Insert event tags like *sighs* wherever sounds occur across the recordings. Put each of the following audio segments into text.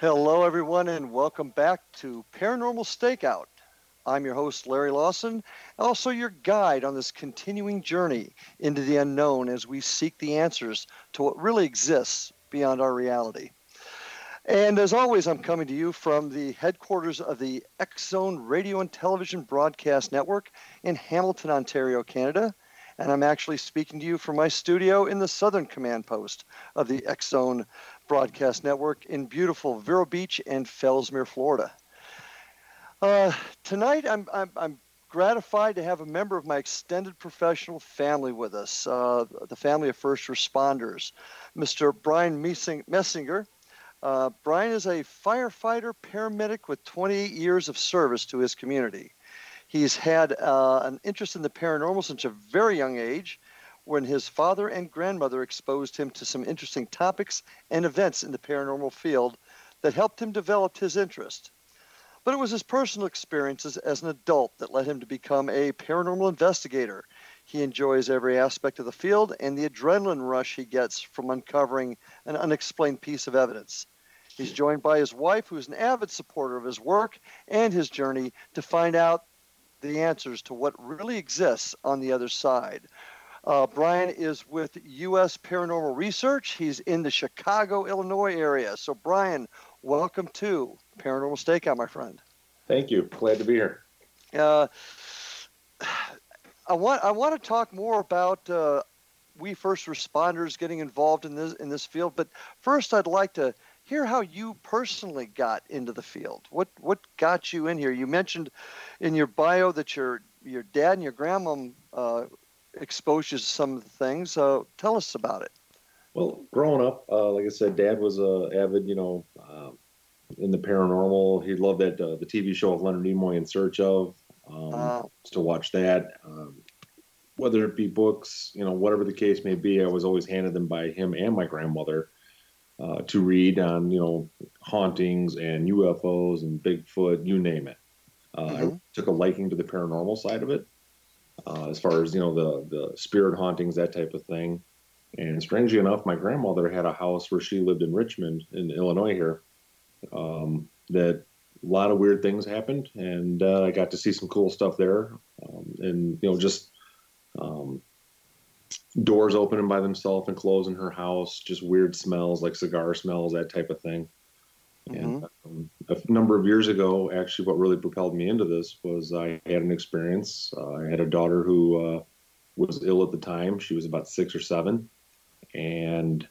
Hello, everyone, and welcome back to Paranormal Stakeout. I'm your host, Larry Lawson, also your guide on this continuing journey into the unknown as we seek the answers to what really exists beyond our reality. And as always, I'm coming to you from the headquarters of the X Zone Radio and Television Broadcast Network in Hamilton, Ontario, Canada. And I'm actually speaking to you from my studio in the Southern Command Post of the X Zone Broadcast Network in beautiful Vero Beach and Fellsmere, Florida. Uh, tonight, I'm, I'm, I'm, gratified to have a member of my extended professional family with us, uh, the family of first responders, Mr. Bryan Meisinger. Uh, Bryan is a firefighter paramedic with 28 years of service to his community. He's had uh, an interest in the paranormal since a very young age when his father and grandmother exposed him to some interesting topics and events in the paranormal field that helped him develop his interest. But it was his personal experiences as an adult that led him to become a paranormal investigator. He enjoys every aspect of the field and the adrenaline rush he gets from uncovering an unexplained piece of evidence. He's joined by his wife, who's an avid supporter of his work and his journey to find out the answers to what really exists on the other side. Uh, Bryan is with U.S. Paranormal Research. He's in the Chicago, Illinois area. So, Bryan, welcome to Paranormal Stakeout, my friend. Thank you. Glad to be here. Uh, I want I want to talk more about uh, we first responders getting involved in this in this field, but first I'd like to hear how you personally got into the field. What what got you in here? You mentioned in your bio that your your dad and your grandma uh, exposed you to some of the things. So tell us about it. Well, growing up, uh, like I said, Dad was a avid, you know, um, in the paranormal. He loved that uh, the TV show of Leonard Nimoy in Search of. Um, uh, to watch that, um, whether it be books, you know, whatever the case may be, I was always handed them by him and my grandmother. uh, to read on you know hauntings and UFOs and Bigfoot, you name it. Uh, mm-hmm. I took a liking to the paranormal side of it, uh, as far as you know the the spirit hauntings, that type of thing. And strangely enough, my grandmother had a house where she lived in Richmond, in Illinois, here. Um, that a lot of weird things happened, and uh, I got to see some cool stuff there. Um, and you know, just um, doors opening by themselves and closing her house, just weird smells like cigar smells, that type of thing. Mm-hmm. And um, a number of years ago, actually, what really propelled me into this was I had an experience. Uh, I had a daughter who uh, was ill at the time. She was about six or seven. And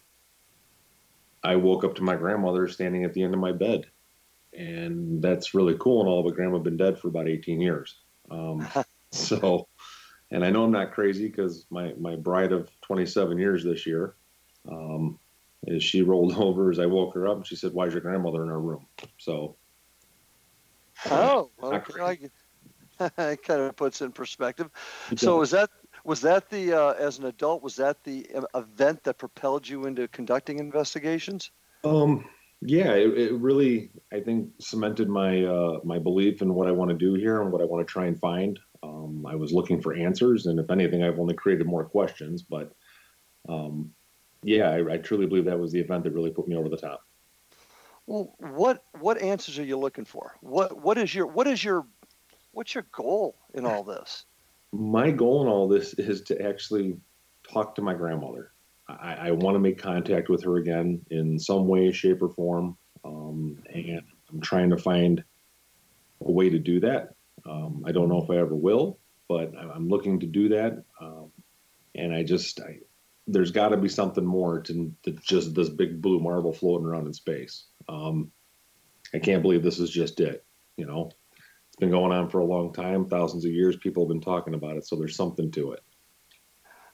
I woke up to my grandmother standing at the end of my bed. And that's really cool and all, but grandma had been dead for about 18 years. Um, *laughs* so and I know I'm not crazy because my my bride of 27 years this year, um, is she rolled *laughs* over as I woke her up and she said, "Why is your grandmother in our room?" So. Oh, okay. *laughs* it kind of puts in perspective. So was that was that the uh, as an adult was that the event that propelled you into conducting investigations? Um, yeah, it, it, really I think cemented my uh, my belief in what I want to do here and what I want to try and find. Um, I was looking for answers, and if anything, I've only created more questions. But um, yeah, I, I, truly believe that was the event that really put me over the top. Well, what what answers are you looking for? What what is your what is your what's your goal in all this? My goal in all this is to actually talk to my grandmother. I, I want to make contact with her again in some way, shape, or form, um, and I'm trying to find a way to do that. Um, I don't know if I ever will, but I'm looking to do that. Um, and I just, I, there's got to be something more to, to, just this big blue marble floating around in space. Um, I can't believe this is just it. You know, it's been going on for a long time, thousands of years. People have been talking about it, so there's something to it.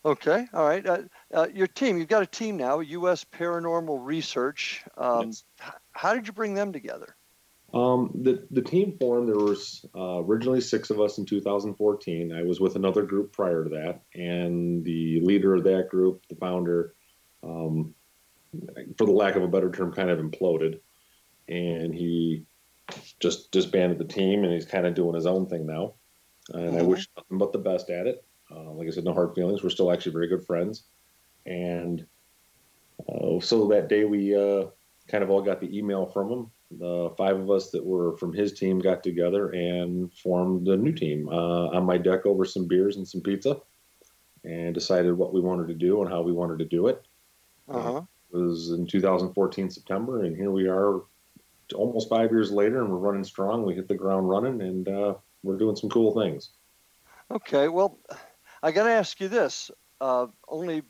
Okay, all right. Uh, uh, your team, you've got a team now, U.S. Paranormal Research. Um, yes. How did you bring them together? Um, the the team formed. There was uh, originally six of us in 2014. I was with another group prior to that, and the leader of that group, the founder, um, for the lack of a better term, kind of imploded, and he just disbanded the team, and he's kind of doing his own thing now. And mm-hmm. I wish nothing but the best at it. Uh, like I said, no hard feelings. We're still actually very good friends, and uh, so that day we uh, kind of all got the email from him the five of us that were from his team got together and formed a new team uh, on my deck over some beers and some pizza and decided what we wanted to do and how we wanted to do it. Uh-huh. It was in 2014 September, and here we are almost five years later, and we're running strong. We hit the ground running, and uh, we're doing some cool things. Okay, well, I got to ask you this: uh, only,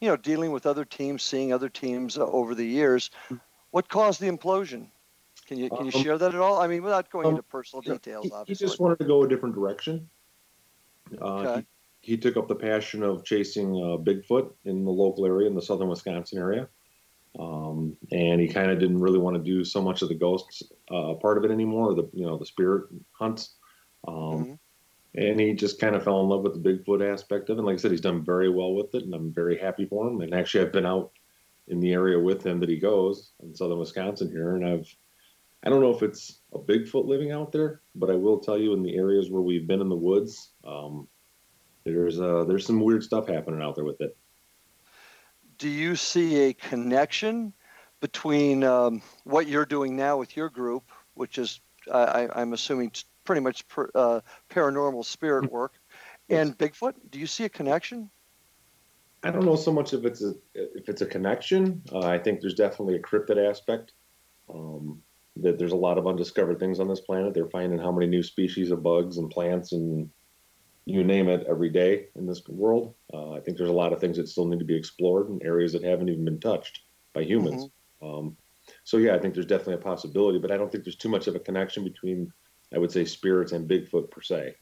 you know, dealing with other teams, seeing other teams uh, over the years, what caused the implosion? Can you can you um, share that at all? I mean, without going um, into personal details, he, obviously. He just wanted to go a different direction. Uh, okay. He, he, took up the passion of chasing uh, Bigfoot in the local area, in the southern Wisconsin area, um, and he kind of didn't really want to do so much of the ghosts uh, part of it anymore, the you know the spirit hunts. Um, mm-hmm. And he just kind of fell in love with the Bigfoot aspect of it. And like I said, he's done very well with it, and I'm very happy for him. And actually, I've been out in the area with him that he goes in southern Wisconsin here, and I've I don't know if it's a Bigfoot living out there, but I will tell you in the areas where we've been in the woods, um, there's uh, there's some weird stuff happening out there with it. Do you see a connection between um, what you're doing now with your group, which is I, am assuming pretty much per, uh, paranormal spirit mm-hmm. work, and Bigfoot? Do you see a connection? I don't know so much if it's a if it's a connection. Uh, I think there's definitely a cryptid aspect. Um, that there's a lot of undiscovered things on this planet. They're finding how many new species of bugs and plants and you name it every day in this world. Uh, I think there's a lot of things that still need to be explored in areas that haven't even been touched by humans. Mm-hmm. Um, so yeah, I think there's definitely a possibility, but I don't think there's too much of a connection between, I would say, spirits and Bigfoot per se.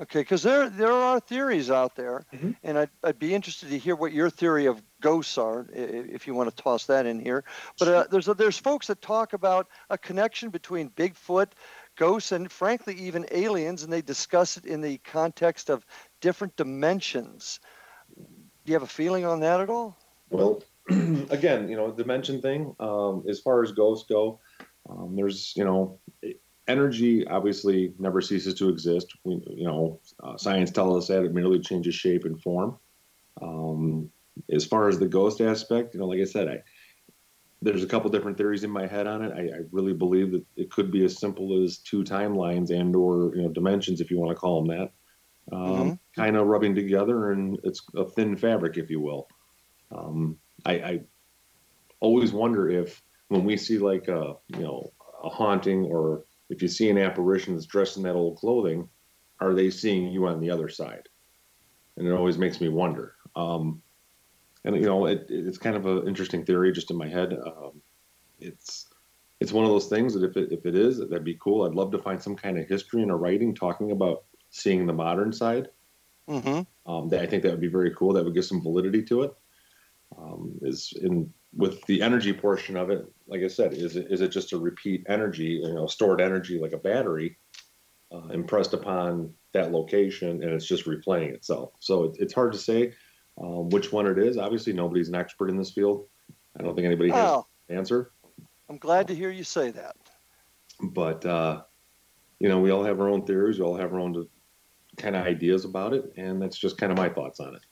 Okay, because there there are theories out there, mm-hmm. and I'd, I'd be interested to hear what your theory of ghosts are, if you want to toss that in here. But uh, there's there's folks that talk about a connection between Bigfoot, ghosts, and frankly even aliens, and they discuss it in the context of different dimensions. Do you have a feeling on that at all? Well, *clears throat* again, you know, dimension thing. Um, as far as ghosts go, um, there's you know, energy obviously never ceases to exist. We, you know, uh, science tells us that it merely changes shape and form. Um, as far as the ghost aspect, you know, like I said, I there's a couple different theories in my head on it. I, I, really believe that it could be as simple as two timelines and or you know dimensions, if you want to call them that, um, mm-hmm. kind of rubbing together, and it's a thin fabric, if you will. Um, I, I, always wonder if when we see like a you know a haunting, or if you see an apparition that's dressed in that old clothing, are they seeing you on the other side? And it always makes me wonder. Um, and you know, it, it's kind of an interesting theory just in my head. Um, it's it's one of those things that if it if it is, that'd be cool. I'd love to find some kind of history in a writing talking about seeing the modern side. Mm-hmm. Um, that I think that would be very cool. That would give some validity to it. Um, is in with the energy portion of it. Like I said, is it is it just a repeat energy, you know, stored energy like a battery, uh, impressed upon that location, and it's just replaying itself. So it, it's hard to say um, which one it is. Obviously, nobody's an expert in this field. I don't think anybody has oh, an answer. I'm glad to hear you say that. But uh, you know, we all have our own theories. We all have our own kind of ideas about it, and that's just kind of my thoughts on it.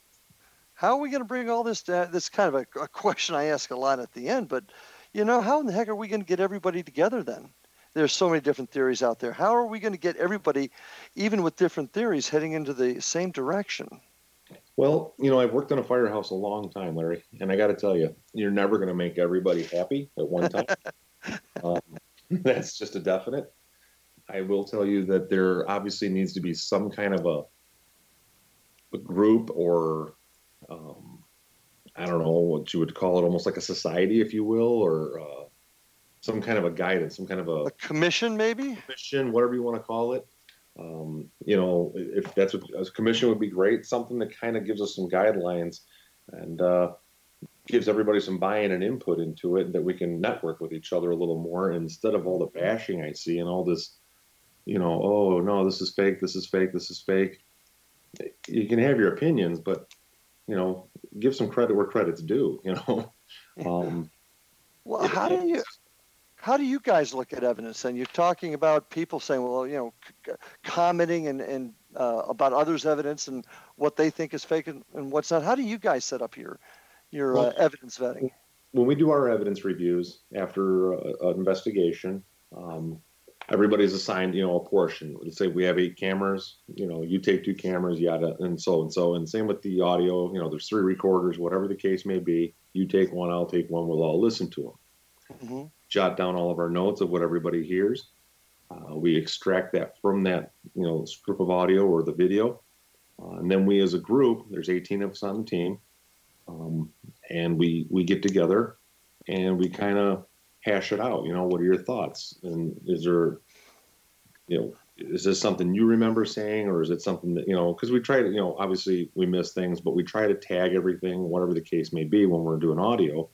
How are we going to bring all this? To, this kind of a, a question I ask a lot at the end, but you know, how in the heck are we going to get everybody together then? There's so many different theories out there. How are we going to get everybody, even with different theories, heading into the same direction? Well, you know, I've worked in a firehouse a long time, Larry, and I got to tell you, you're never going to make everybody happy at one time. *laughs* um, *laughs* that's just a definite. I will tell you that there obviously needs to be some kind of a, a group or um, I don't know what you would call it, almost like a society, if you will, or uh, some kind of a guidance, some kind of a, a commission, maybe commission, whatever you want to call it, um, you know, if that's what a commission would be great, something that kind of gives us some guidelines and uh, gives everybody some buy-in and input into it, that we can network with each other a little more instead of all the bashing I see and all this, you know, oh no, this is fake, this is fake, this is fake. You can have your opinions, but you know, give some credit where credit's due. *laughs* You know. *laughs* Um, well, how do you how do you guys look at evidence? And you're talking about people saying, well, you know, c- commenting and, and uh, about others' evidence and what they think is fake and, and what's not. How do you guys set up your your well, uh, evidence vetting? When we do our evidence reviews after uh, an investigation, um, everybody's assigned, you know, a portion. Let's say we have eight cameras, you know, you take two cameras, yada, and so and so. And same with the audio, you know, there's three recorders, whatever the case may be. You take one, I'll take one, we'll all listen to them. Mm-hmm jot down all of our notes of what everybody hears. Uh, we extract that from that you know strip of audio or the video, uh, and then we as a group, there's 18 of us on the team, um, and we we get together and we kind of hash it out. You know, what are your thoughts? And is there, you know, is this something you remember saying, or is it something that you know? Because we try to, you know, obviously we miss things, but we try to tag everything, whatever the case may be, when we're doing audio.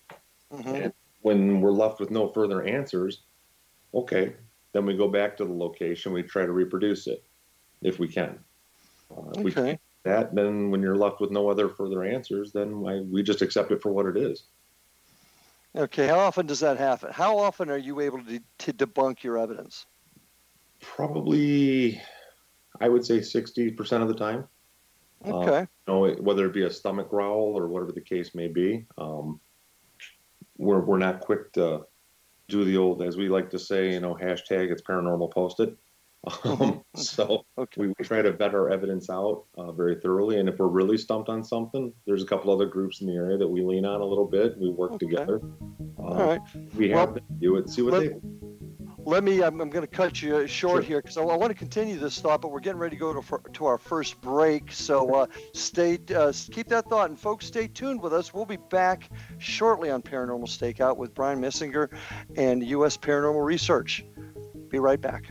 Mm-hmm. And when we're left with no further answers, okay, then we go back to the location. We try to reproduce it if we can. Uh, if okay. we that, then when you're left with no other further answers, then we just accept it for what it is. Okay, how often does that happen? How often are you able to, to debunk your evidence? Probably, I would say 60% of the time. Uh, okay. Uh, you know, whether it be a stomach growl or whatever the case may be. Um, we're we're not quick to do the old, as we like to say, you know, hashtag it's paranormal posted. Um, so okay. we, we, try to vet our evidence out uh, very thoroughly, and if we're really stumped on something, there's a couple other groups in the area that we lean on a little bit. We work okay. together. Uh, All right, we have well, them do it. See what let, they let me i'm, I'm going to cut you short sure. here because I, I, want to continue this thought but we're getting ready to go to, to our first break. So uh, stay uh, keep that thought. And folks stay tuned with us. We'll be back shortly on paranormal stakeout with Bryan Meisinger and us paranormal research. Be right back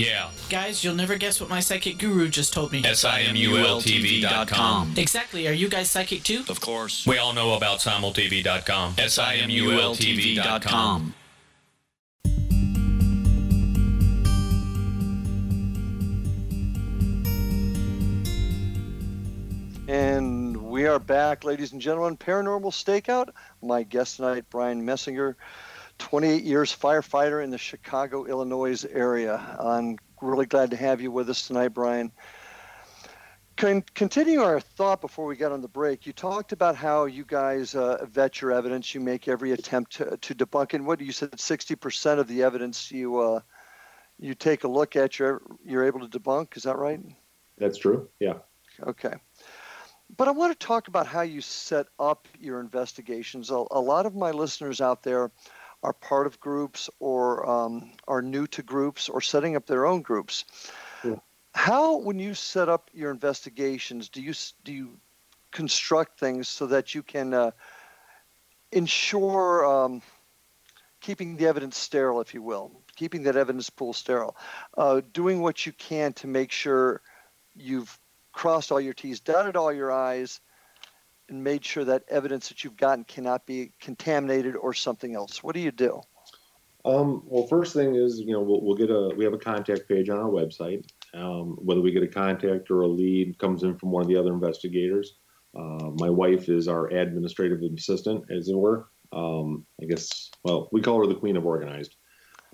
Yeah. Guys, you'll never guess what my psychic guru just told me. S-I-M-U-L-T-V.com. Exactly. Are you guys psychic too? Of course. We all know about simultv.com. S-I-M-U-L-T-V.com. And we are back, ladies and gentlemen. Paranormal Stakeout. My guest tonight, Bryan Meisinger, 28 years firefighter in the Chicago, Illinois area. I'm really glad to have you with us tonight, Bryan. Con- continue our thought before we got on the break. You talked about how you guys uh, vet your evidence. You make every attempt to, to debunk it. What you said, 60% of the evidence you uh, you take a look at, you're you're able to debunk. Is that right? That's true. Yeah. Okay. But I want to talk about how you set up your investigations. A, a lot of my listeners out there are part of groups or um, are new to groups or setting up their own groups. Yeah. How, when you set up your investigations, do you do you construct things so that you can uh, ensure um, keeping the evidence sterile, if you will, keeping that evidence pool sterile, uh, doing what you can to make sure you've crossed all your T's, dotted all your I's, and made sure that evidence that you've gotten cannot be contaminated or something else? What do you do? Um, well, first thing is, you know, we'll, we'll, get a we have a contact page on our website. Um, whether we get a contact or a lead comes in from one of the other investigators. Uh, my wife is our administrative assistant, as it were. Um, I guess, well, we call her the queen of organized.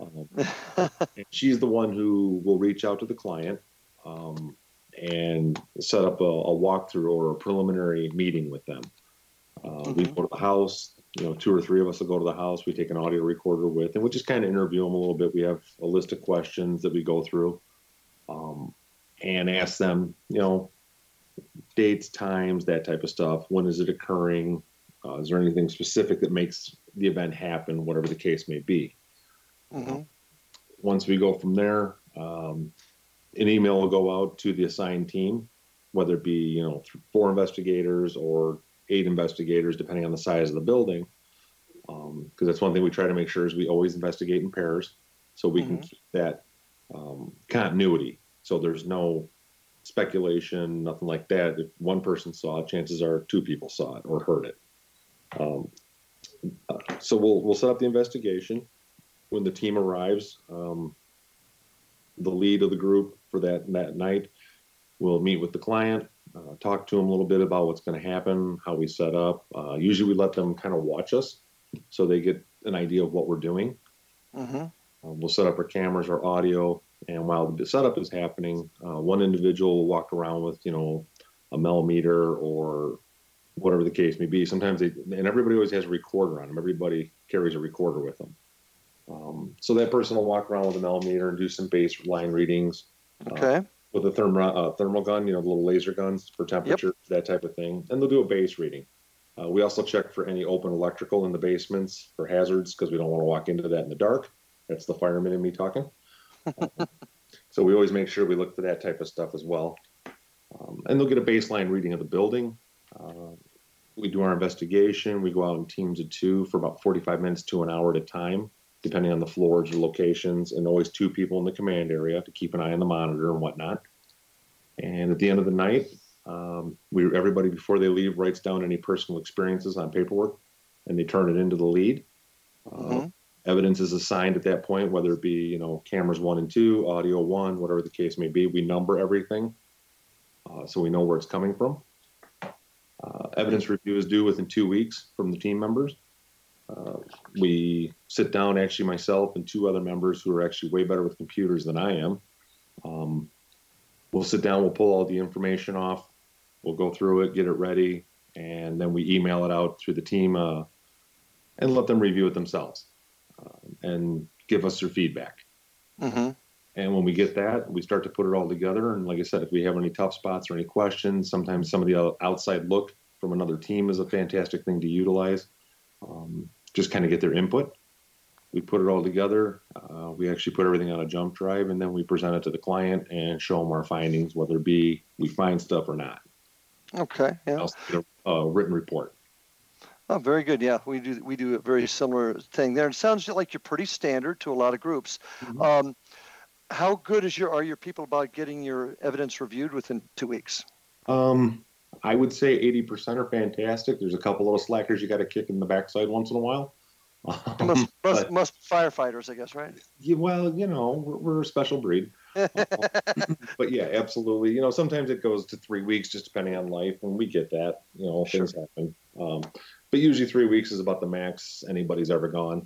Um, *laughs* she's the one who will reach out to the client um, and set up a, a, walkthrough or a preliminary meeting with them. Uh, mm-hmm. We go to the house, you know, two or three of us will go to the house. We take an audio recorder with, and we just kind of interview them a little bit. We have a list of questions that we go through um, and ask them, you know, dates, times, that type of stuff. When is it occurring? Uh, is there anything specific that makes the event happen, whatever the case may be? Mm-hmm. Once we go from there, um, an email will go out to the assigned team, whether it be you know four investigators or eight investigators, depending on the size of the building. Because um, that's one thing we try to make sure is we always investigate in pairs, so we mm-hmm. can keep that um, continuity. So there's no speculation, nothing like that. If one person saw it, chances are two people saw it or heard it. Um, uh, so we'll we'll set up the investigation. When the team arrives, um, the lead of the group for that that night We'll meet with the client, uh, talk to them a little bit about what's going to happen, how we set up. Uh, usually, we let them kind of watch us so they get an idea of what we're doing. Mm-hmm. Um, we'll set up our cameras, our audio, and while the setup is happening, uh, one individual will walk around with you know a millimeter or whatever the case may be. Sometimes they, and everybody always has a recorder on them. Everybody carries a recorder with them. Um, so that person will walk around with a millimeter and do some base line readings. Uh, okay. Uh, with a thermal uh, thermal gun, you know, the little laser guns for temperature, yep. that type of thing, and they'll do a base reading. Uh, we also check for any open electrical in the basements for hazards because we don't want to walk into that in the dark. That's the fireman in me talking. *laughs* so we always make sure we look for that type of stuff as well. Um, and they'll get a baseline reading of the building. Uh, we do our investigation. We go out in teams of two for about 45 minutes to an hour at a time, depending on the floors or locations, and always two people in the command area to keep an eye on the monitor and whatnot. And at the end of the night, um, we everybody before they leave writes down any personal experiences on paperwork, and they turn it into the lead. Uh, mm-hmm. Evidence is assigned at that point, whether it be you know cameras one and two, audio one, whatever the case may be. We number everything, uh, so we know where it's coming from. Uh, evidence review is due within two weeks from the team members. Uh, we sit down, actually, myself and two other members who are actually way better with computers than I am. Um, we'll sit down, we'll pull all the information off, we'll go through it, get it ready, and then we email it out through the team uh, and let them review it themselves uh, and give us their feedback. Mm-hmm. And when we get that, we start to put it all together. And like I said, if we have any tough spots or any questions, sometimes some of the outside look from another team is a fantastic thing to utilize. Um, just kind of get their input. We put it all together. Uh, we actually put everything on a jump drive, and then we present it to the client and show them our findings, whether it be we find stuff or not. Okay. Yeah. A written report. Oh, very good. Yeah, we do we do a very similar thing there. It sounds like you're pretty standard to a lot of groups. Mm-hmm. Um, how good is your are your people about getting your evidence reviewed within two weeks? Um, I would say 80% are fantastic. There's a couple little slackers you got to kick in the backside once in a while. Um, must, must, must, firefighters, I guess, right? Yeah, well, you know, we're, we're a special breed. *laughs* but yeah, absolutely. You know, sometimes it goes to three weeks, just depending on life, and we get that. You know, things sure. happen. Um, but usually three weeks is about the max anybody's ever gone.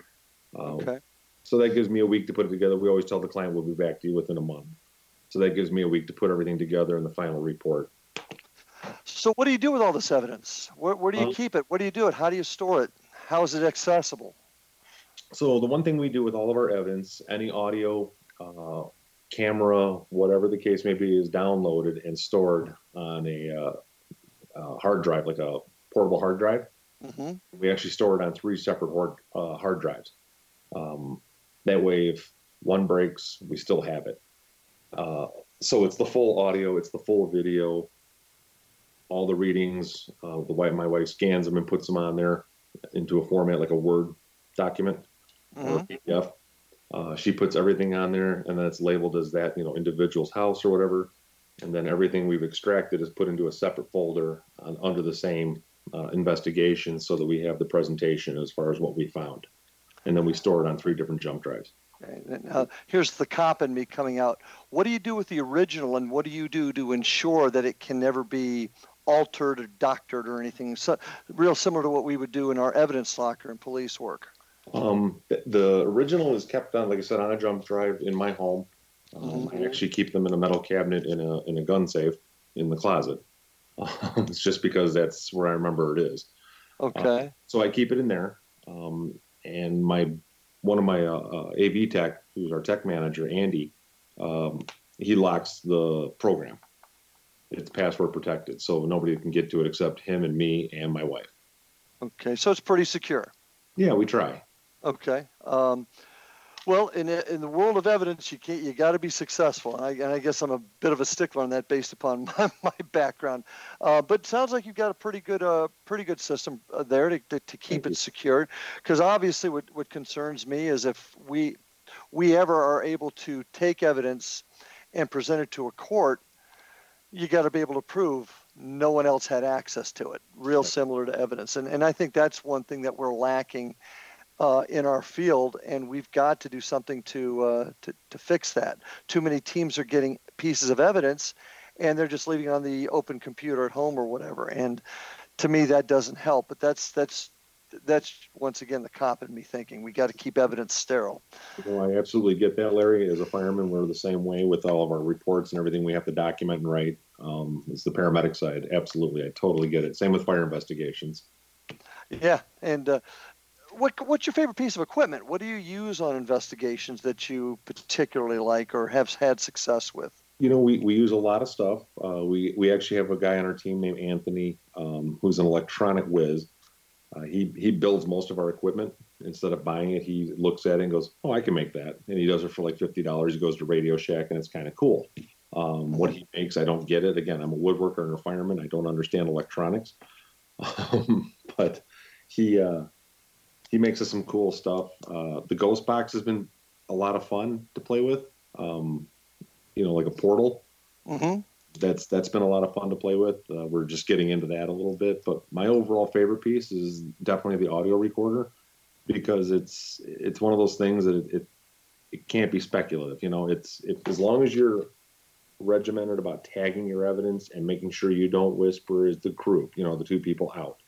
Um, okay. So that gives me a week to put it together. We always tell the client we'll be back to you within a month. So that gives me a week to put everything together in the final report. So what do you do with all this evidence? Where, where do you um, keep it? Where do you do it? How do you store it? How is it accessible? So the one thing we do with all of our evidence, any audio, uh, camera, whatever the case may be, is downloaded and stored on a, uh, a hard drive, like a portable hard drive. Mm-hmm. We actually store it on three separate hard, uh, hard drives. Um, that way, if one breaks, we still have it. Uh, so it's the full audio, it's the full video, all the readings. Uh, the wife, my wife scans them and puts them on there into a format like a Word document mm-hmm. or PDF. Uh, she puts everything on there, and then it's labeled as that you know individual's house or whatever. And then everything we've extracted is put into a separate folder on, under the same uh, investigation, so that we have the presentation as far as what we found, and then we store it on three different jump drives. Okay. Now, here's the cop in me coming out. What do you do with the original, and what do you do to ensure that it can never be altered or doctored or anything? So, real similar to what we would do in our evidence locker and police work. Um, the original is kept on, like I said, on a jump drive in my home. Um, mm-hmm. I actually keep them in a metal cabinet in a in a gun safe in the closet. *laughs* It's just because that's where I remember it is. Okay. Uh, so I keep it in there. Um, and my one of my uh, uh, AV tech, who's our tech manager, Andy, um, he locks the program. It's password protected, so nobody can get to it except him and me and my wife. Okay, so it's pretty secure. Yeah, we try. Okay. Um, well, in in the world of evidence, you can't you got to be successful, and I, and I, guess I'm a bit of a stickler on that based upon *laughs* my, my background. Uh, but it sounds like you've got a pretty good uh, pretty good system uh, there to, to, to keep Thank it you. secured. Because obviously, what what concerns me is if we we ever are able to take evidence and present it to a court, you got to be able to prove no one else had access to it. Real similar to evidence, and and I think that's one thing that we're lacking uh, in our field, and we've got to do something to, uh, to to fix that. Too many teams are getting pieces of evidence, and they're just leaving on the open computer at home or whatever. And to me, that doesn't help. But that's that's that's once again the cop in me thinking we got to keep evidence sterile. I absolutely get that, Larry. As a fireman, we're the same way with all of our reports and everything we have to document and write. Um, it's the paramedic side. Absolutely, I totally get it. Same with fire investigations. Yeah, and uh, what what's your favorite piece of equipment? What do you use on investigations that you particularly like or have had success with? You know, we, we use a lot of stuff. Uh, we we actually have a guy on our team named Anthony, um, who's an electronic whiz. Uh, he he builds most of our equipment instead of buying it. He looks at it and goes, "Oh, I can make that," and he does it for like fifty dollars. He goes to Radio Shack, and it's kind of cool. Um, what he makes, I don't get it. Again, I'm a woodworker and a fireman. I don't understand electronics, *laughs* um, but he uh, he makes us some cool stuff. Uh, the Ghost Box has been a lot of fun to play with. Um, you know, like a portal. Mm-hmm. That's that's been a lot of fun to play with. Uh, we're just getting into that a little bit, but my overall favorite piece is definitely the audio recorder because it's it's one of those things that it, it, it can't be speculative. You know, it's it, as long as you're regimented about tagging your evidence and making sure you don't whisper as the group, you know, the two people out.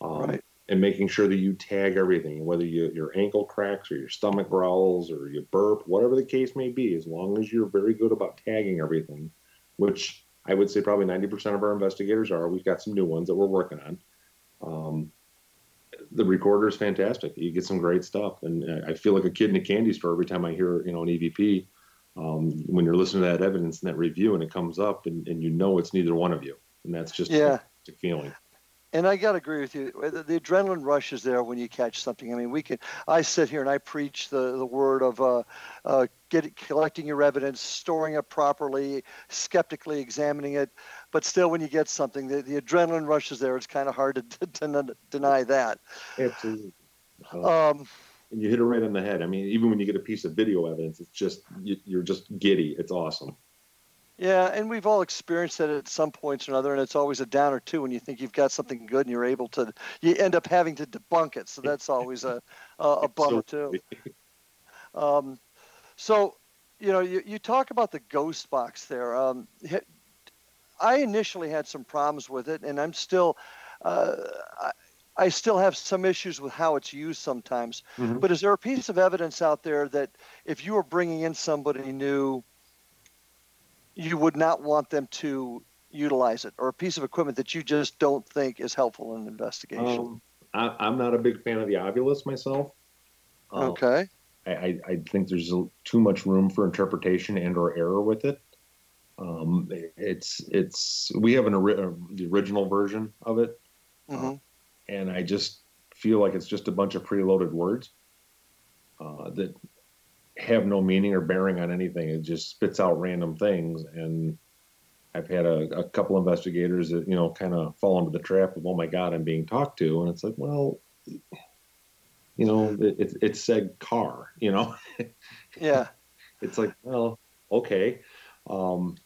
Um, right and making sure that you tag everything, whether you, your ankle cracks or your stomach growls or you burp, whatever the case may be, as long as you're very good about tagging everything, which I would say probably 90% of our investigators are. We've got some new ones that we're working on. Um, the recorder is fantastic. You get some great stuff, and I feel like a kid in a candy store every time I hear you know an EVP. Um, when you're listening to that evidence and that review, and it comes up, and, and you know it's neither one of you, and that's just yeah. a feeling and I got to agree with you. The, the, adrenaline rush is there when you catch something. I mean, we can. I sit here and I preach the, the word of uh, uh, get collecting your evidence, storing it properly, skeptically examining it. But still, when you get something, the, the adrenaline rush is there. It's kind of hard to, to, to deny that. Absolutely. Um, and you hit it right on the head. I mean, even when you get a piece of video evidence, it's just you, you're just giddy. It's awesome. Yeah, and we've all experienced that at some points or another, and it's always a down or two when you think you've got something good and you're able to, you end up having to debunk it. So that's always a a, a bummer too. *laughs* Um, so, you know, you, you talk about the ghost box there. Um, I initially had some problems with it, and I'm still, uh, I, I still have some issues with how it's used sometimes. Mm-hmm. But is there a piece of evidence out there that if you were bringing in somebody new, you would not want them to utilize it, or a piece of equipment that you just don't think is helpful in an investigation? Um, I, am not a big fan of the Ovilus myself. Um, okay. I, I, think there's too much room for interpretation and or error with it. Um, it's it's we have an uh, the original version of it, mm-hmm. uh, and I just feel like it's just a bunch of preloaded words uh, that have no meaning or bearing on anything. It just spits out random things. And I've had a, a couple investigators that, you know, kind of fall into the trap of, oh my God, I'm being talked to. And it's like, well, you know, it, it, said car, you know? *laughs* yeah. It's like, well, okay. Um,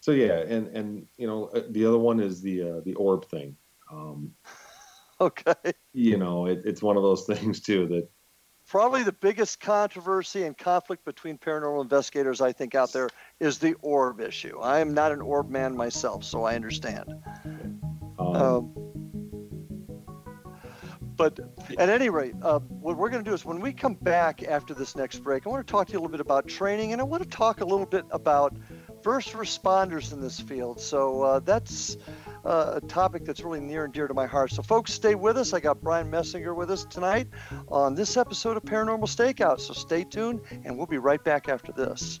so yeah, and and you know uh, the other one is the uh, the orb thing. Um, *laughs* okay. You know, it, it's one of those things too that probably the biggest controversy and conflict between paranormal investigators I think out there is the orb issue. I am not an orb man myself, so I understand. Um, um, but at any rate, uh, what we're going to do is when we come back after this next break, I want to talk to you a little bit about training and I want to talk a little bit about first responders in this field. So uh, that's uh, a topic that's really near and dear to my heart. So, folks, stay with us. I got Bryan Meisinger with us tonight on this episode of Paranormal Stakeout. So, stay tuned, and we'll be right back after this.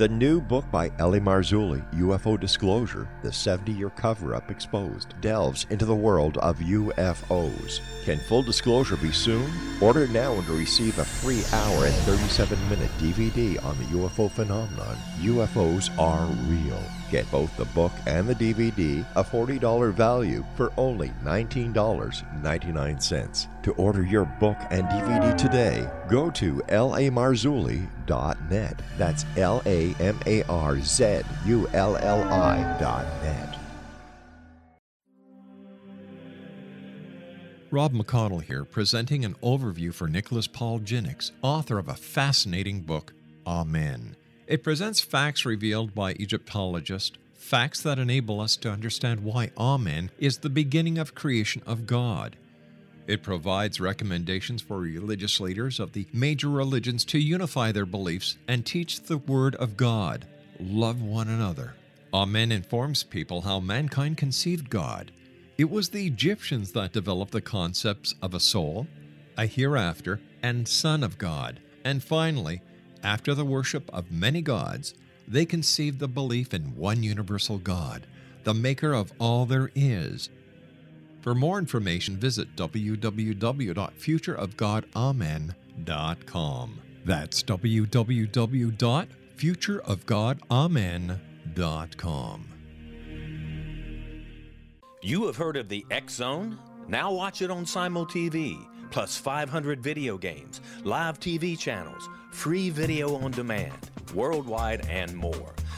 The new book by L.A. Marzulli, UFO Disclosure, the 70 year cover up exposed, delves into the world of UFOs. Can full disclosure be soon? Order now and receive a free hour and 37 minute DVD on the UFO phenomenon. UFOs are real. Get both the book and the DVD, a $40 value, for only $19.99. To order your book and DVD today, go to lamarzulli.net. That's L A M A R Z U L L I.net. Rob McConnell here, presenting an overview for Nicholas Paul Jennings, author of a fascinating book, Amen It presents facts revealed by Egyptologists, facts that enable us to understand why Amen is the beginning of creation of God. It provides recommendations for religious leaders of the major religions to unify their beliefs and teach the Word of God. Love one another. Amen informs people how mankind conceived God. It was the Egyptians that developed the concepts of a soul, a hereafter, and Son of God. And finally, after the worship of many gods, they conceived the belief in one universal God, the maker of all there is for more information, visit www.futureofgodamen.com. That's www.futureofgodamen.com. You have heard of the X Zone? Now watch it on Simul TV, plus 500 video games, live TV channels, free video on demand, worldwide, and more.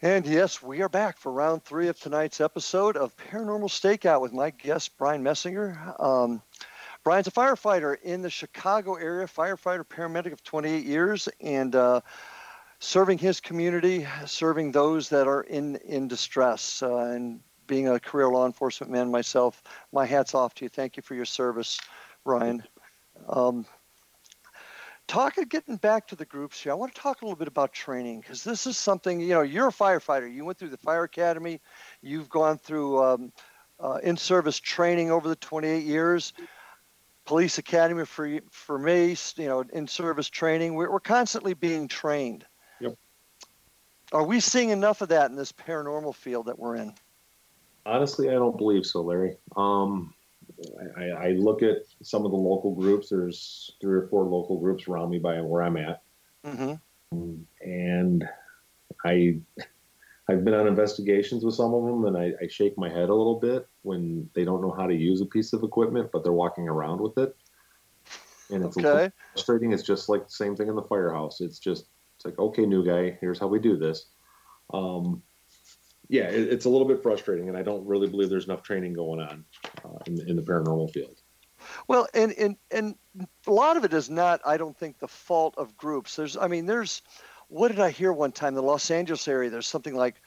And yes, we are back for round three of tonight's episode of Paranormal Stakeout with my guest, Bryan Meisinger. Um, Bryan's a firefighter in the Chicago area, firefighter, paramedic of 28 years, and uh, serving his community, serving those that are in, in distress. Uh, and being a career law enforcement man myself, my hat's off to you. Thank you for your service, Bryan. Um, talking getting back to the groups here i want to talk a little bit about training because this is something you know you're a firefighter you went through the fire academy you've gone through um, uh, in-service training over the 28 years police academy for for me you know in-service training we're, we're constantly being trained. Yep. are we seeing enough of that in this paranormal field that we're in? Honestly i don't believe so larry. Um, I, I, look at some of the local groups. There's three or four local groups around me by where I'm at, mm-hmm. and I I've been on investigations with some of them, and I, I, shake my head a little bit when they don't know how to use a piece of equipment, but they're walking around with it, and it's okay. frustrating. It's just like the same thing in the firehouse. It's just it's like okay, new guy, here's how we do this. Um, yeah, it, it's a little bit frustrating, and I don't really believe there's enough training going on uh, in, in the paranormal field. Well, and, and and a lot of it is not, I don't think, the fault of groups. There's, I mean, there's, what did I hear one time? The Los Angeles area, there's something like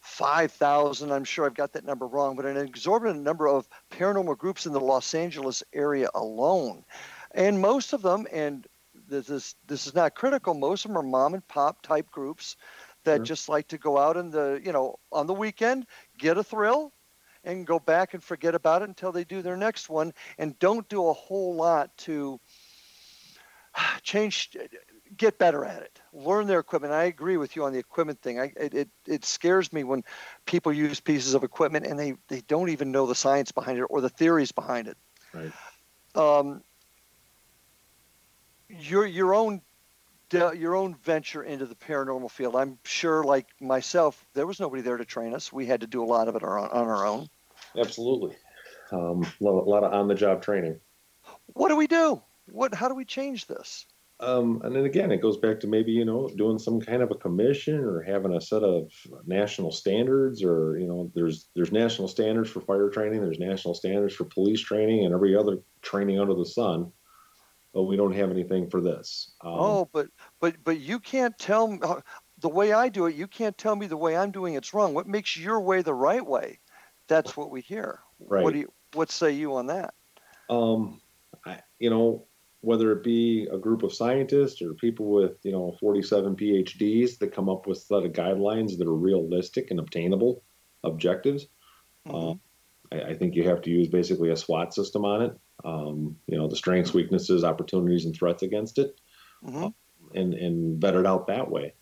5,000. I'm sure I've got that number wrong, but an exorbitant number of paranormal groups in the Los Angeles area alone, and most of them, and this is this is not critical. Most of them are mom and pop type groups that sure. just like to go out in the you know on the weekend get a thrill and go back and forget about it until they do their next one and don't do a whole lot to *sighs* change get better at it. Learn their equipment. I agree with you on the equipment thing. I, it, it, it scares me when people use pieces of equipment and they, they don't even know the science behind it or the theories behind it. Right. Um, your your own your own venture into the paranormal field. I'm sure, like myself, there was nobody there to train us. We had to do a lot of it on, on our own. Absolutely, um, a lot of on-the-job training. What do we do? What? How do we change this? Um, and then again, it goes back to maybe you know doing some kind of a commission or having a set of national standards, or you know, there's there's national standards for fire training, there's national standards for police training, and every other training under the sun oh, we don't have anything for this. Um, oh, but but but you can't tell me uh, the way I do it. You can't tell me the way I'm doing it's wrong. What makes your way the right way? That's what we hear. Right. What do you? What say you on that? Um, I, you know, whether it be a group of scientists or people with you know 47 PhDs that come up with set of guidelines that are realistic and obtainable objectives. Mm-hmm. Um, I, I, think you have to use basically a SWOT system on it. Um, you know, the strengths, weaknesses, opportunities, and threats against it, mm-hmm. uh, and and vet it out that way.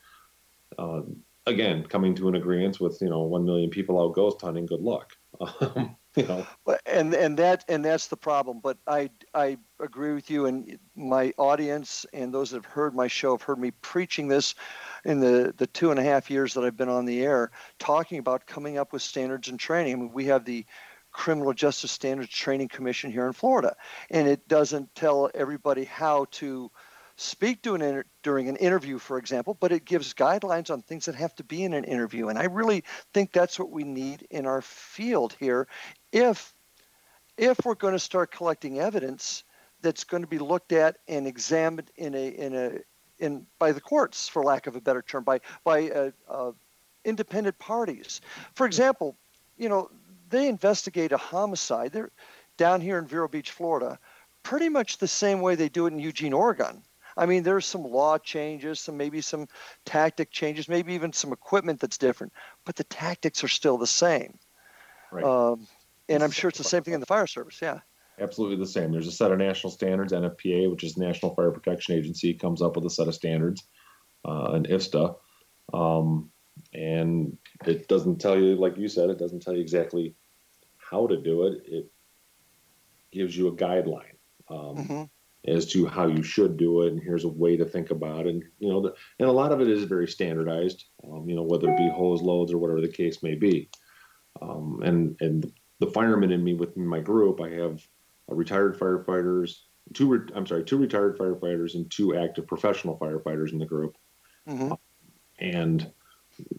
Um, again, coming to an agreement with you know one million people out ghost hunting. Good luck. *laughs* Um, you know. And and that and that's the problem. But I I agree with you, and my audience and those that have heard my show have heard me preaching this in the the two and a half years that I've been on the air, talking about coming up with standards and training. I mean, we have the Criminal Justice Standards Training Commission here in Florida, and it doesn't tell everybody how to speak an inter- during an interview, for example, but it gives guidelines on things that have to be in an interview. And I really think that's what we need in our field here. If if we're going to start collecting evidence that's going to be looked at and examined in a in a in by the courts, for lack of a better term, by by uh, uh, independent parties. For example, you know they investigate a homicide. They're down here in Vero Beach, Florida, pretty much the same way they do it in Eugene, Oregon. I mean, there's some law changes, some maybe some tactic changes, maybe even some equipment that's different, but the tactics are still the same. Right. Um, and I'm sure it's the same thing in the fire service. Yeah. Absolutely the same. There's a set of national standards. NFPA, which is National Fire Protection Agency, comes up with a set of standards, uh, and IFSTA. Um, and it doesn't tell you, like you said, it doesn't tell you exactly how to do it. It gives you a guideline. Um, mm-hmm as to how you should do it and here's a way to think about it and you know the, and a lot of it is very standardized um, you know whether it be hose loads or whatever the case may be um, and and the firemen in me within my group i have retired firefighters two re- i'm sorry two retired firefighters and two active professional firefighters in the group mm-hmm. and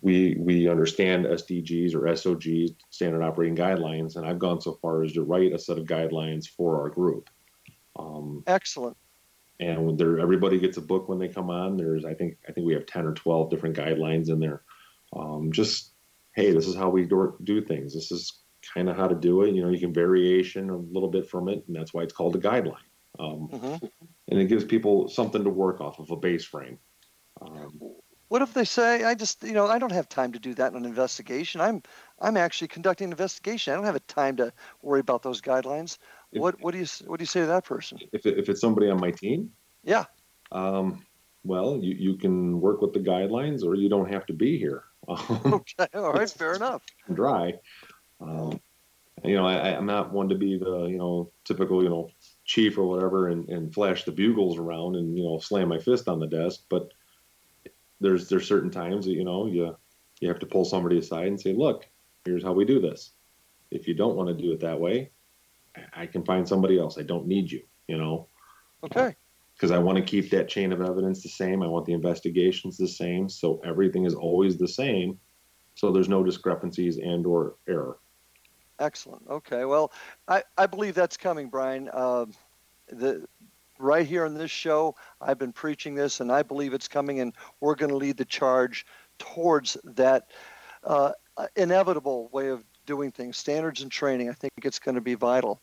we we understand SDGs or SOGs, standard operating guidelines, and I've gone so far as to write a set of guidelines for our group. Um, Excellent. And when there, everybody gets a book when they come on. There's, I think, I think we have ten or twelve different guidelines in there. Um, just, hey, this is how we do, do things. This is kind of how to do it. You know, you can variation a little bit from it, and that's why it's called a guideline. Um, mm-hmm. And it gives people something to work off of a base frame. Um, what if they say, I just, you know, I don't have time to do that in an investigation. I'm, I'm actually conducting an investigation. I don't have a time to worry about those guidelines. If, what, what do you, what do you say to that person? If, it, if it's somebody on my team? Yeah. Um, well, you, you can work with the guidelines or you don't have to be here. *laughs* okay. All right. Fair enough. Dry. Um, you know, I, I'm not one to be the, you know, typical, you know, chief or whatever and, and flash the bugles around and, you know, slam my fist on the desk, but there's there's certain times that you know you you have to pull somebody aside and say, look, here's how we do this. If you don't want to do it that way, I can find somebody else. I don't need you. You know. Okay. Because uh, I want to keep that chain of evidence the same. I want the investigations the same, so everything is always the same, so there's no discrepancies and or error. Excellent. Okay. Well, I, I believe that's coming, Bryan. Uh, the right here on this show. I've been preaching this, and I believe it's coming, and we're going to lead the charge towards that uh, inevitable way of doing things. Standards and training. I think it's going to be vital.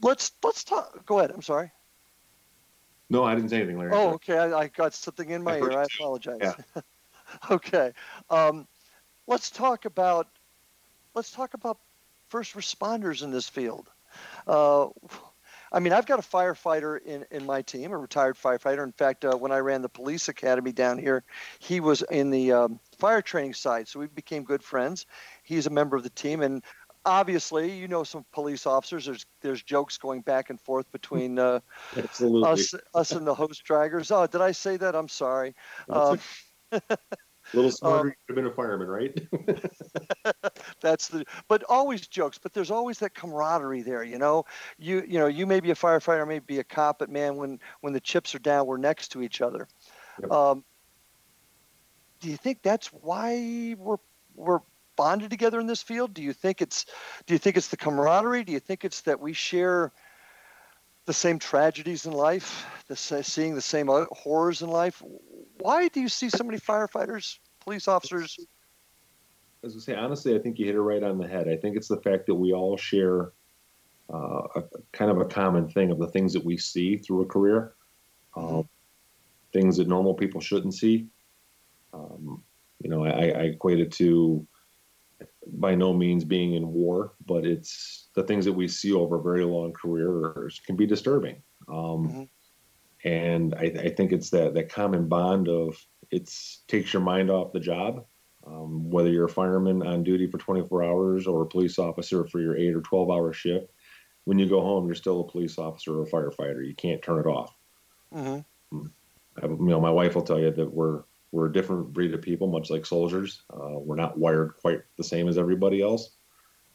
Let's let's talk. Go ahead. I'm sorry. No, I didn't say anything, Larry. Oh, okay. I, I got something in my I ear. I apologize. Yeah. *laughs* okay. Um, let's talk about let's talk about first responders in this field. Uh, I mean, I've got a firefighter in, in my team, a retired firefighter. In fact, uh, when I ran the police academy down here, he was in the um, fire training side, so we became good friends. He's a member of the team, and obviously, you know, some police officers. There's there's jokes going back and forth between uh, us us and the hose draggers. Oh, did I say that? I'm sorry. Um, A *laughs* little smarter, um, you could have been a fireman, right? *laughs* that's the. But always jokes. But there's always that camaraderie there. You know, you you know, you may be a firefighter, may be a cop, but man, when when the chips are down, we're next to each other. Yep. Um, do you think that's why we're we're bonded together in this field? Do you think it's do you think it's the camaraderie? Do you think it's that we share the same tragedies in life, the seeing the same horrors in life? why do you see so many firefighters, police officers? As I say, honestly, I think you hit it right on the head. I think it's the fact that we all share uh, a, kind of a common thing of the things that we see through a career, uh, things that normal people shouldn't see. Um, you know, I, I equate it to by no means being in war, but it's the things that we see over a very long career can be disturbing. Um, mm-hmm. And I, I, think it's that that common bond of it's takes your mind off the job, um, whether you're a fireman on duty for 24 hours or a police officer for your eight or 12 hour shift. When you go home, you're still a police officer or a firefighter. You can't turn it off. Mm-hmm. Mm. I, you know, my wife will tell you that we're we're a different breed of people, much like soldiers. Uh, we're not wired quite the same as everybody else.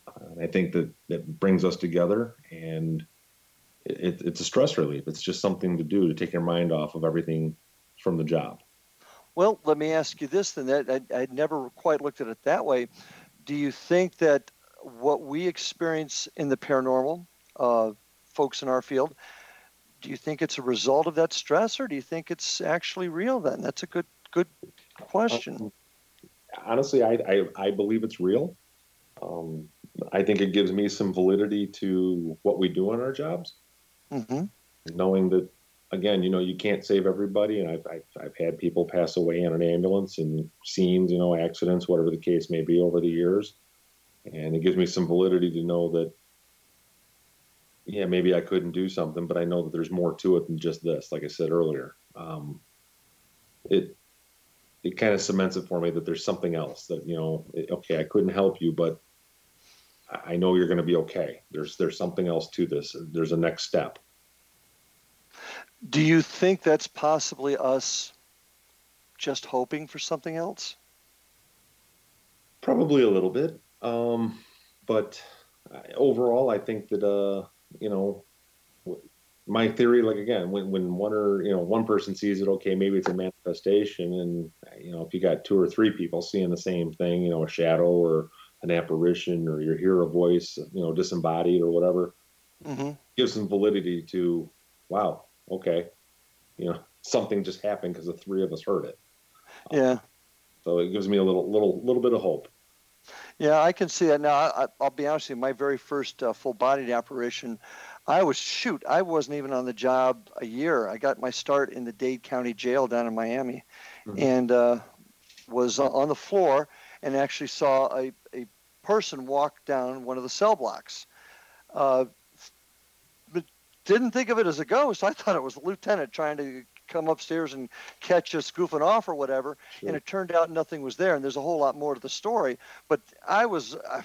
Uh, and I think that that brings us together, and it, it's a stress relief. It's just something to do to take your mind off of everything from the job. Well, let me ask you this then. That I, I never quite looked at it that way. Do you think that what we experience in the paranormal, uh, folks in our field, do you think it's a result of that stress, or do you think it's actually real? Then that's a good good question. Um, honestly, I, I, I believe it's real. Um, I think it gives me some validity to what we do on our jobs. Mm-hmm. Knowing that, again, you know, you can't save everybody, and I've, I've, I've had people pass away in an ambulance and scenes, you know, accidents, whatever the case may be, over the years, and it gives me some validity to know that, yeah, maybe I couldn't do something, but I know that there's more to it than just this. Like I said earlier, um, it it kind of cements it for me that there's something else that you know okay i couldn't help you but i know you're going to be okay. There's there's something else to this. There's a next step do you think that's possibly us just hoping for something else probably a little bit um, but overall i think that uh, you know my theory, like again, when when one or you know one person sees it, okay, maybe it's a manifestation, and you know if you got two or three people seeing the same thing, you know, a shadow or an apparition, or you hear a voice, you know, disembodied or whatever, mm-hmm. gives some validity to, wow, okay, you know, *laughs* something just happened because the three of us heard it. Yeah. Um, so it gives me a little little little bit of hope. Yeah, I can see that now. I, will be honest with you. My very first uh, full-bodied apparition, I was shoot. I wasn't even on the job a year. I got my start in the Dade County Jail down in Miami, mm-hmm. and uh, was on the floor and actually saw a, a person walk down one of the cell blocks. Uh, didn't think of it as a ghost. I thought it was a lieutenant trying to come upstairs and catch us goofing off or whatever. Sure. And it turned out nothing was there. And there's a whole lot more to the story. But I was. I,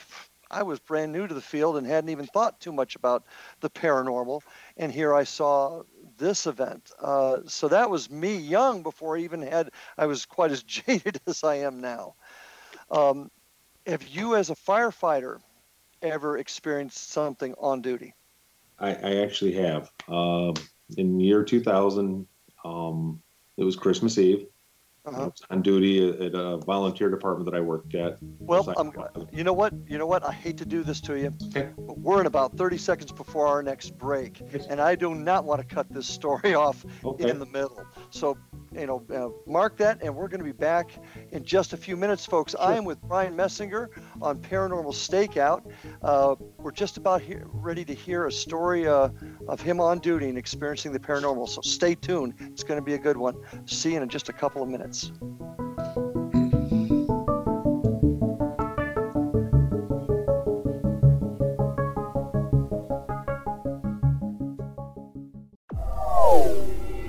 I was brand new to the field and hadn't even thought too much about the paranormal. And here I saw this event. Uh, so that was me young before I even had, I was quite as *laughs* jaded as I am now. Um, have you, as a firefighter, ever experienced something on duty? I, I actually have. Um, in year 2000, um, it was Christmas Eve uh-huh. on duty at a volunteer department that I worked at. Well, um, you know what? You know what? I hate to do this to you, okay. but we're in about 30 seconds before our next break, and I do not want to cut this story *laughs* off okay. in the middle. So, you know, uh, mark that, and we're going to be back in just a few minutes, folks. Sure. I am with Bryan Meisinger on Paranormal Stakeout. Uh, we're just about here, ready to hear a story uh, of him on duty and experiencing the paranormal. So stay tuned. It's going to be a good one. See you in just a couple of minutes friends.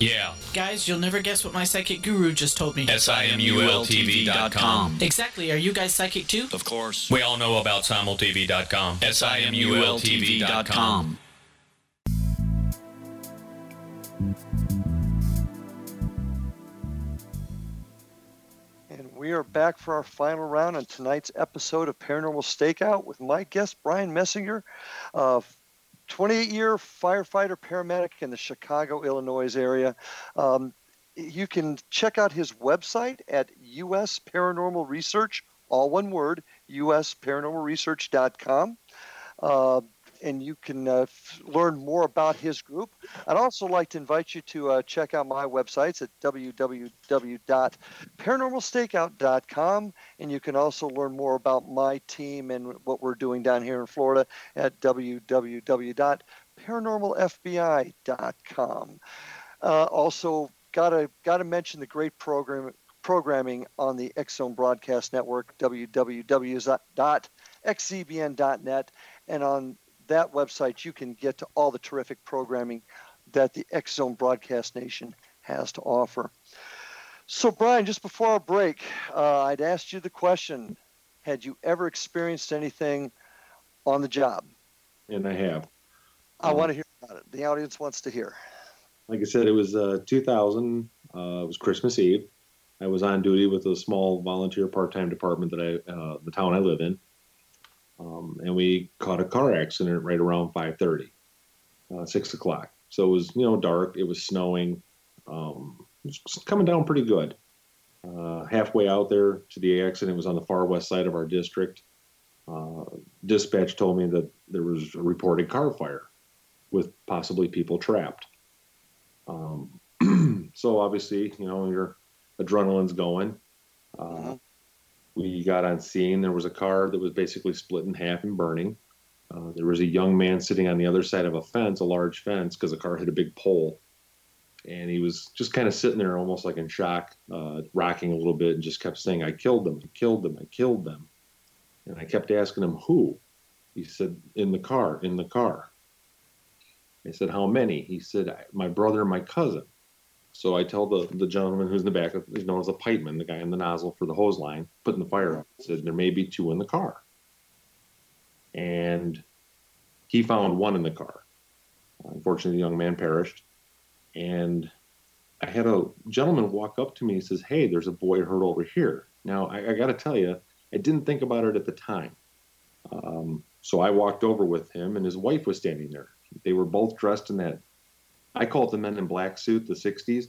Yeah. Guys, you'll never guess what my psychic guru just told me. S-I-M-U-L-T-V.com. Exactly. Are you guys psychic too? Of course. We all know about simultv.com. S-I-M-U-L-T-V.com. And we are back for our final round on tonight's episode of Paranormal Stakeout with my guest, Bryan Meisinger, uh, 28 year firefighter paramedic in the Chicago, Illinois area. Um, you can check out his website at US Paranormal Research, all one word, usparanormalresearch.com. Uh, and you can uh, f- learn more about his group. I'd also like to invite you to uh, check out my websites at www.paranormalstakeout.com. And you can also learn more about my team and what we're doing down here in Florida at www.paranormalfbi.com. Uh, also, gotta gotta mention the great program programming on the Zone Broadcast Network, www.xzbn.net, and on that website, you can get to all the terrific programming that the X Zone Broadcast Nation has to offer. So, Bryan, just before our break, uh, I'd asked you the question Had you ever experienced anything on the job? And I have. I want to hear about it. The audience wants to hear. Like I said, it was uh, 2000. Uh, it was Christmas Eve. I was on duty with a small volunteer part-time department that I, uh, the town I live in, um, and we caught a car accident right around 5:30, uh, six o'clock. So it was you know dark. It was snowing. Um, it was coming down pretty good. Uh, halfway out there to the accident was on the far west side of our district. Uh, dispatch told me that there was a reported car fire with possibly people trapped. Um, *clears throat* so obviously, you know, your adrenaline's going. Uh, we got on scene. There was a car that was basically split in half and burning. Uh, there was a young man sitting on the other side of a fence, a large fence, because the car hit a big pole. And he was just kind of sitting there almost like in shock, uh, rocking a little bit, and just kept saying, I killed them, I killed them, I killed them. And I kept asking him, Who? He said, In the car, in the car. I said, How many? He said, My brother my cousin. So I tell the, the gentleman who's in the back, who's known as a pipeman, the guy in the nozzle for the hose line, putting the fire out, said, There may be two in the car. And he found one in the car. Unfortunately, the young man perished. And I had a gentleman walk up to me and says, Hey, there's a boy hurt over here. Now, I, I got to tell you, I didn't think about it at the time. Um, so I walked over with him, and his wife was standing there. They were both dressed in that, I call it the men in black suit, the 60s.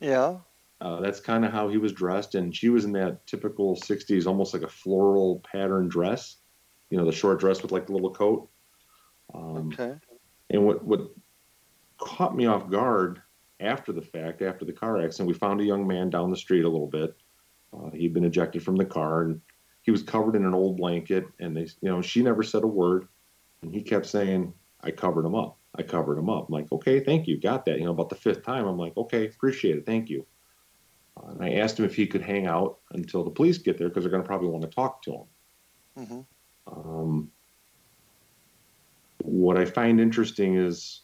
Yeah. Uh, that's kind of how he was dressed, and she was in that typical 60s, almost like a floral pattern dress, you know, the short dress with like the little coat. Um, Okay. and what, what caught me off guard after the fact, after the car accident, we found a young man down the street a little bit. Uh, he'd been ejected from the car and he was covered in an old blanket. And they, you know, she never said a word. And he kept saying, I covered him up. I covered him up. I'm like, okay, thank you. Got that. You know, about the fifth time, I'm like, okay, appreciate it. Thank you. Uh, and I asked him if he could hang out until the police get there because they're going to probably want to talk to him. hmm Um, what I find interesting is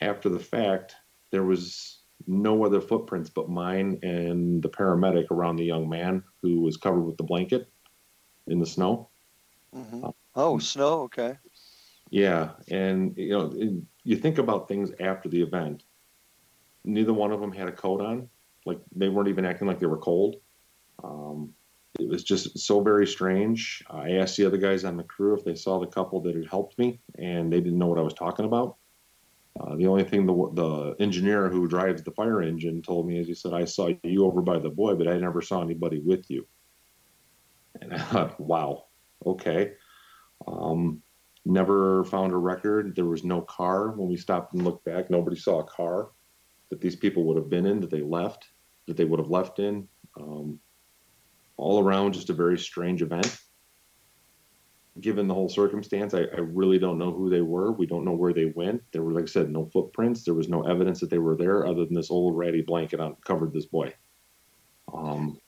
after the fact, there was no other footprints but mine and the paramedic around the young man who was covered with the blanket in the snow. hmm Oh, snow. Okay. Yeah, and you know, you think about things after the event. Neither one of them had a coat on. Like they weren't even acting like they were cold. Um, it was just so very strange. I asked the other guys on the crew if they saw the couple that had helped me, and they didn't know what I was talking about. Uh, the only thing the the engineer who drives the fire engine told me is he said I saw you over by the boy, but I never saw anybody with you. And I thought, wow, okay. Um, never found a record. There was no car when we stopped and looked back. Nobody saw a car that these people would have been in, that they left, that they would have left in. Um, all around, just a very strange event. Given the whole circumstance, I, I, really don't know who they were. We don't know where they went. There were, like I said, no footprints. There was no evidence that they were there other than this old ratty blanket on covered this boy. Um,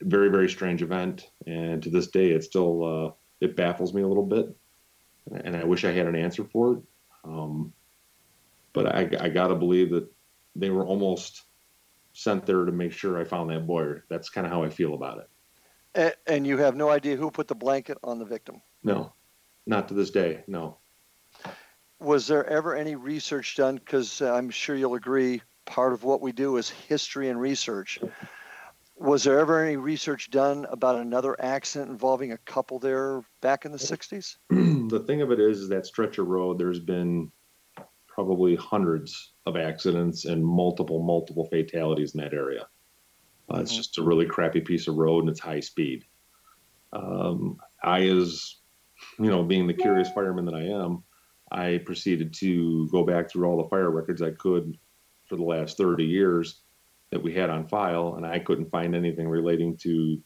very, very strange event. And to this day, it still, uh, it baffles me a little bit. And I wish I had an answer for it. Um, but I, I got to believe that they were almost sent there to make sure I found that boy. That's kind of how I feel about it. And, and you have no idea who put the blanket on the victim? No, not to this day, no. Was there ever any research done? Because I'm sure you'll agree, part of what we do is history and research. Was there ever any research done about another accident involving a couple there back in the 60s? *clears throat* the thing of it is, is that stretch of road, there's been probably hundreds of accidents and multiple, multiple fatalities in that area. Uh, it's mm-hmm. just a really crappy piece of road and it's high speed. Um, I, as you know, being the curious fireman that I am, I proceeded to go back through all the fire records I could for the last 30 years that we had on file, and I couldn't find anything relating to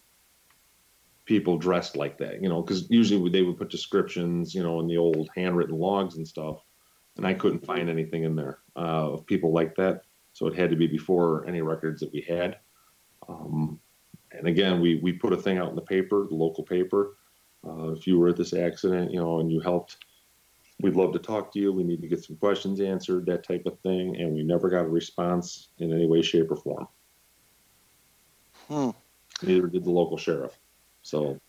people dressed like that, you know, because usually they would put descriptions, you know, in the old handwritten logs and stuff and I couldn't find anything in there uh, of people like that. So it had to be before any records that we had. Um, and again, we we put a thing out in the paper, the local paper. Uh, if you were at this accident, you know, and you helped, we'd love to talk to you. We need to get some questions answered, that type of thing. And we never got a response in any way, shape, or form. Hmm. Neither did the local sheriff. So,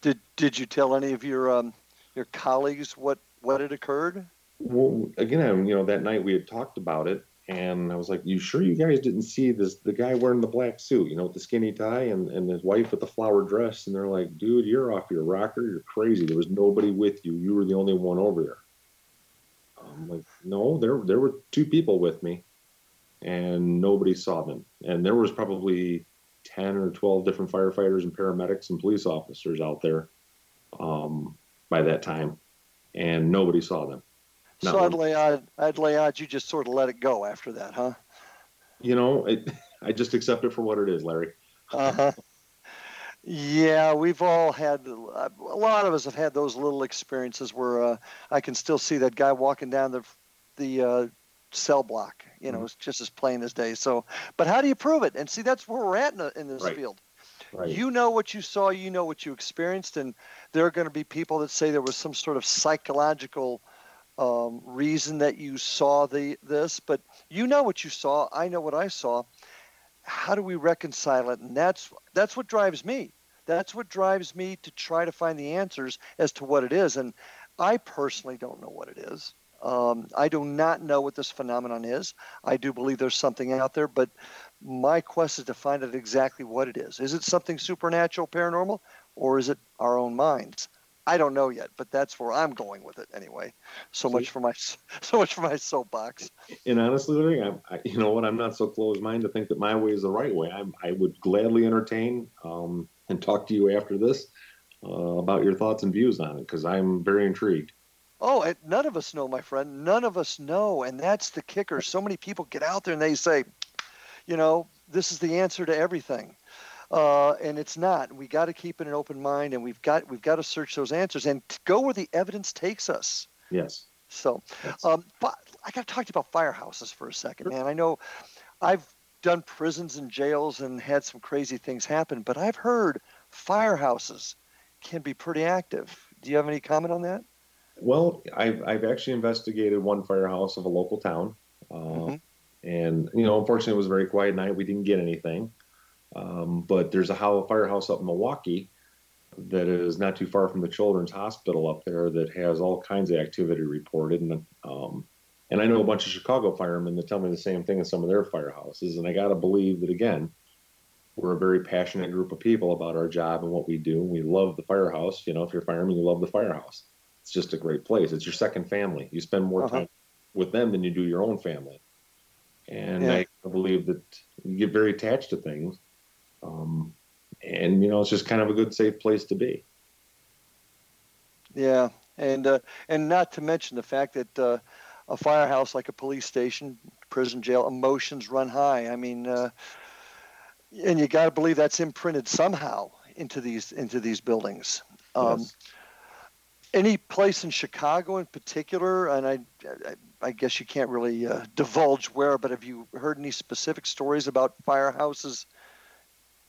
did did you tell any of your um, your colleagues what what had occurred? well, again, you know, that night we had talked about it, and I was like, "You sure you guys didn't see this? The guy wearing the black suit, you know, with the skinny tie, and and his wife with the flower dress?" And they're like, "Dude, you're off your rocker. You're crazy. There was nobody with you. You were the only one over there." I'm like, "No, there there were two people with me, and nobody saw them. And there was probably ten or twelve different firefighters and paramedics and police officers out there um, by that time, and nobody saw them." so I'd lay, odds, I'd lay odds you just sort of let it go after that, huh? You know, it, *laughs* I just accept it for what it is, Larry. uh huh. *laughs* Yeah, we've all had a lot of us have had those little experiences where uh, I can still see that guy walking down the the uh, cell block. You know, mm-hmm. it's just as plain as day. So, but how do you prove it? And see, that's where we're at in, in this right. field. Right. You know what you saw, you know what you experienced, and there are going to be people that say there was some sort of psychological um, reason that you saw the this, but you know what you saw. I know what I saw. How do we reconcile it? And that's that's what drives me. That's what drives me to try to find the answers as to what it is. And I personally don't know what it is. Um, I do not know what this phenomenon is. I do believe there's something out there, but my quest is to find out exactly what it is. Is it something supernatural, paranormal, or is it our own minds? I don't know yet, but that's where I'm going with it anyway. So much for my *laughs* so much for my soapbox. And honestly, Larry, I, I, you know what? I'm not so closed-minded to think that my way is the right way. I'm, I would gladly entertain um, and talk to you after this uh, about your thoughts and views on it because I'm very intrigued. Oh, none of us know, my friend. None of us know, and that's the kicker. So many people get out there and they say, you know, this is the answer to everything uh, and it's not. We got to keep it an open mind, and we've got we've got to search those answers and go where the evidence takes us. Yes. So, um, but I got to talk to you about firehouses for a second, man. I know I've done prisons and jails and had some crazy things happen, but I've heard firehouses can be pretty active. Do you have any comment on that? Well, I've I've actually investigated one firehouse of a local town, uh, mm-hmm. and you know, unfortunately, it was a very quiet night. We didn't get anything. Um, but there's a firehouse up in Milwaukee that is not too far from the Children's Hospital up there that has all kinds of activity reported. And um, and I know a bunch of Chicago firemen that tell me the same thing in some of their firehouses. And I got to believe that again, we're a very passionate group of people about our job and what we do. We love the firehouse. You know, if you're a fireman, you love the firehouse. It's just a great place. It's your second family. You spend more uh-huh. time with them than you do your own family. And yeah. I believe that you get very attached to things. Um, and, you know, it's just kind of a good, safe place to be. Yeah. And, uh, and not to mention the fact that uh, a firehouse like a police station, prison, jail, emotions run high. I mean, uh, and you got to believe that's imprinted somehow into these into these buildings. Um, yes. Any place in Chicago in particular, and I, I, I guess you can't really uh, divulge where, but have you heard any specific stories about firehouses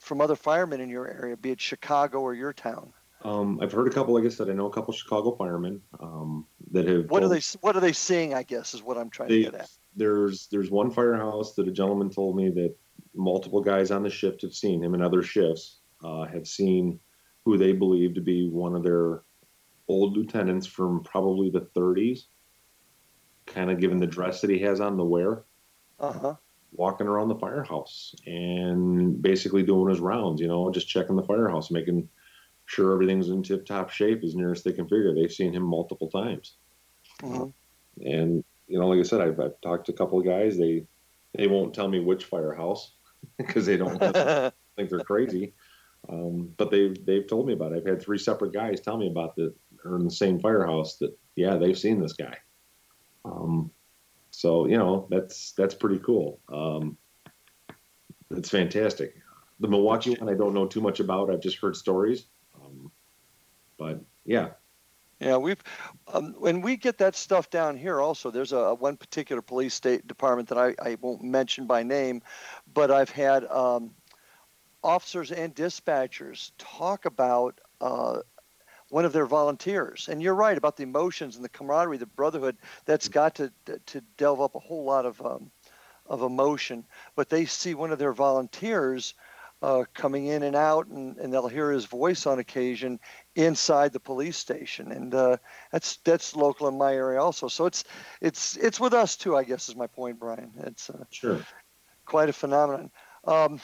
from other firemen in your area, be it Chicago or your town? Um, I've heard a couple. Like I said, I know a couple Chicago firemen um, that have. What told, are they? What are they seeing? I guess is what I'm trying they, to get at. There's there's one firehouse that a gentleman told me that multiple guys on the shift have seen him in other shifts uh, have seen who they believe to be one of their old lieutenants from probably the 30s, kind of given the dress that he has on the wear, uh-huh. Walking around the firehouse and basically doing his rounds, you know, just checking the firehouse, making sure everything's in tip top shape as near as they can figure. They've seen him multiple times. Uh-huh. And, you know, like I said, I've, I've talked to a couple of guys. They, they won't tell me which firehouse *laughs* because they don't *laughs* think they're crazy. Um, but they've they've told me about it. I've had three separate guys tell me about that are in the same firehouse that yeah they've seen this guy. Um, so you know that's that's pretty cool. Um, it's fantastic. The Milwaukee one I don't know too much about. I've just heard stories. Um, but yeah. Yeah, we've um, when we get that stuff down here. Also, there's a one particular police state department that I, I won't mention by name, but I've had um, officers and dispatchers talk about uh, one of their volunteers. And you're right about the emotions and the camaraderie, the brotherhood. That's got to to delve up a whole lot of um, of emotion. But they see one of their volunteers uh, coming in and out, and, and they'll hear his voice on occasion inside the police station, and uh, that's that's local in my area also. So it's it's it's with us too, I guess, is my point, Bryan. It's uh, sure quite a phenomenon. Um,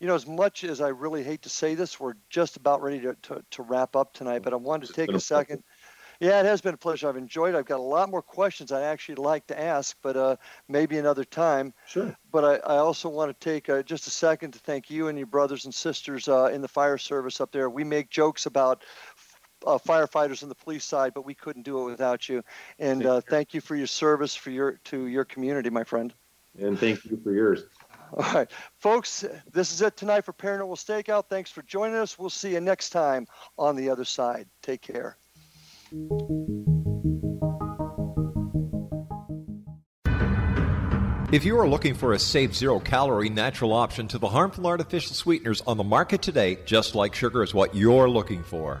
you know, as much as I really hate to say this, we're just about ready to, to, to wrap up tonight, but I wanted to take a second. Yeah, it has been a pleasure. I've enjoyed it. I've got a lot more questions I'd actually like to ask, but uh, maybe another time. Sure. But I, I also want to take uh, just a second to thank you and your brothers and sisters uh, in the fire service up there. We make jokes about uh, firefighters on the police side, but we couldn't do it without you. And uh, thank you for your service for your to your community, my friend. And thank you for yours. All right, folks, this is it tonight for Paranormal Stakeout. Thanks for joining us. We'll see you next time on the other side. Take care. If you are looking for a safe, zero calorie natural option to the harmful artificial sweeteners on the market today, just like sugar is what you're looking for.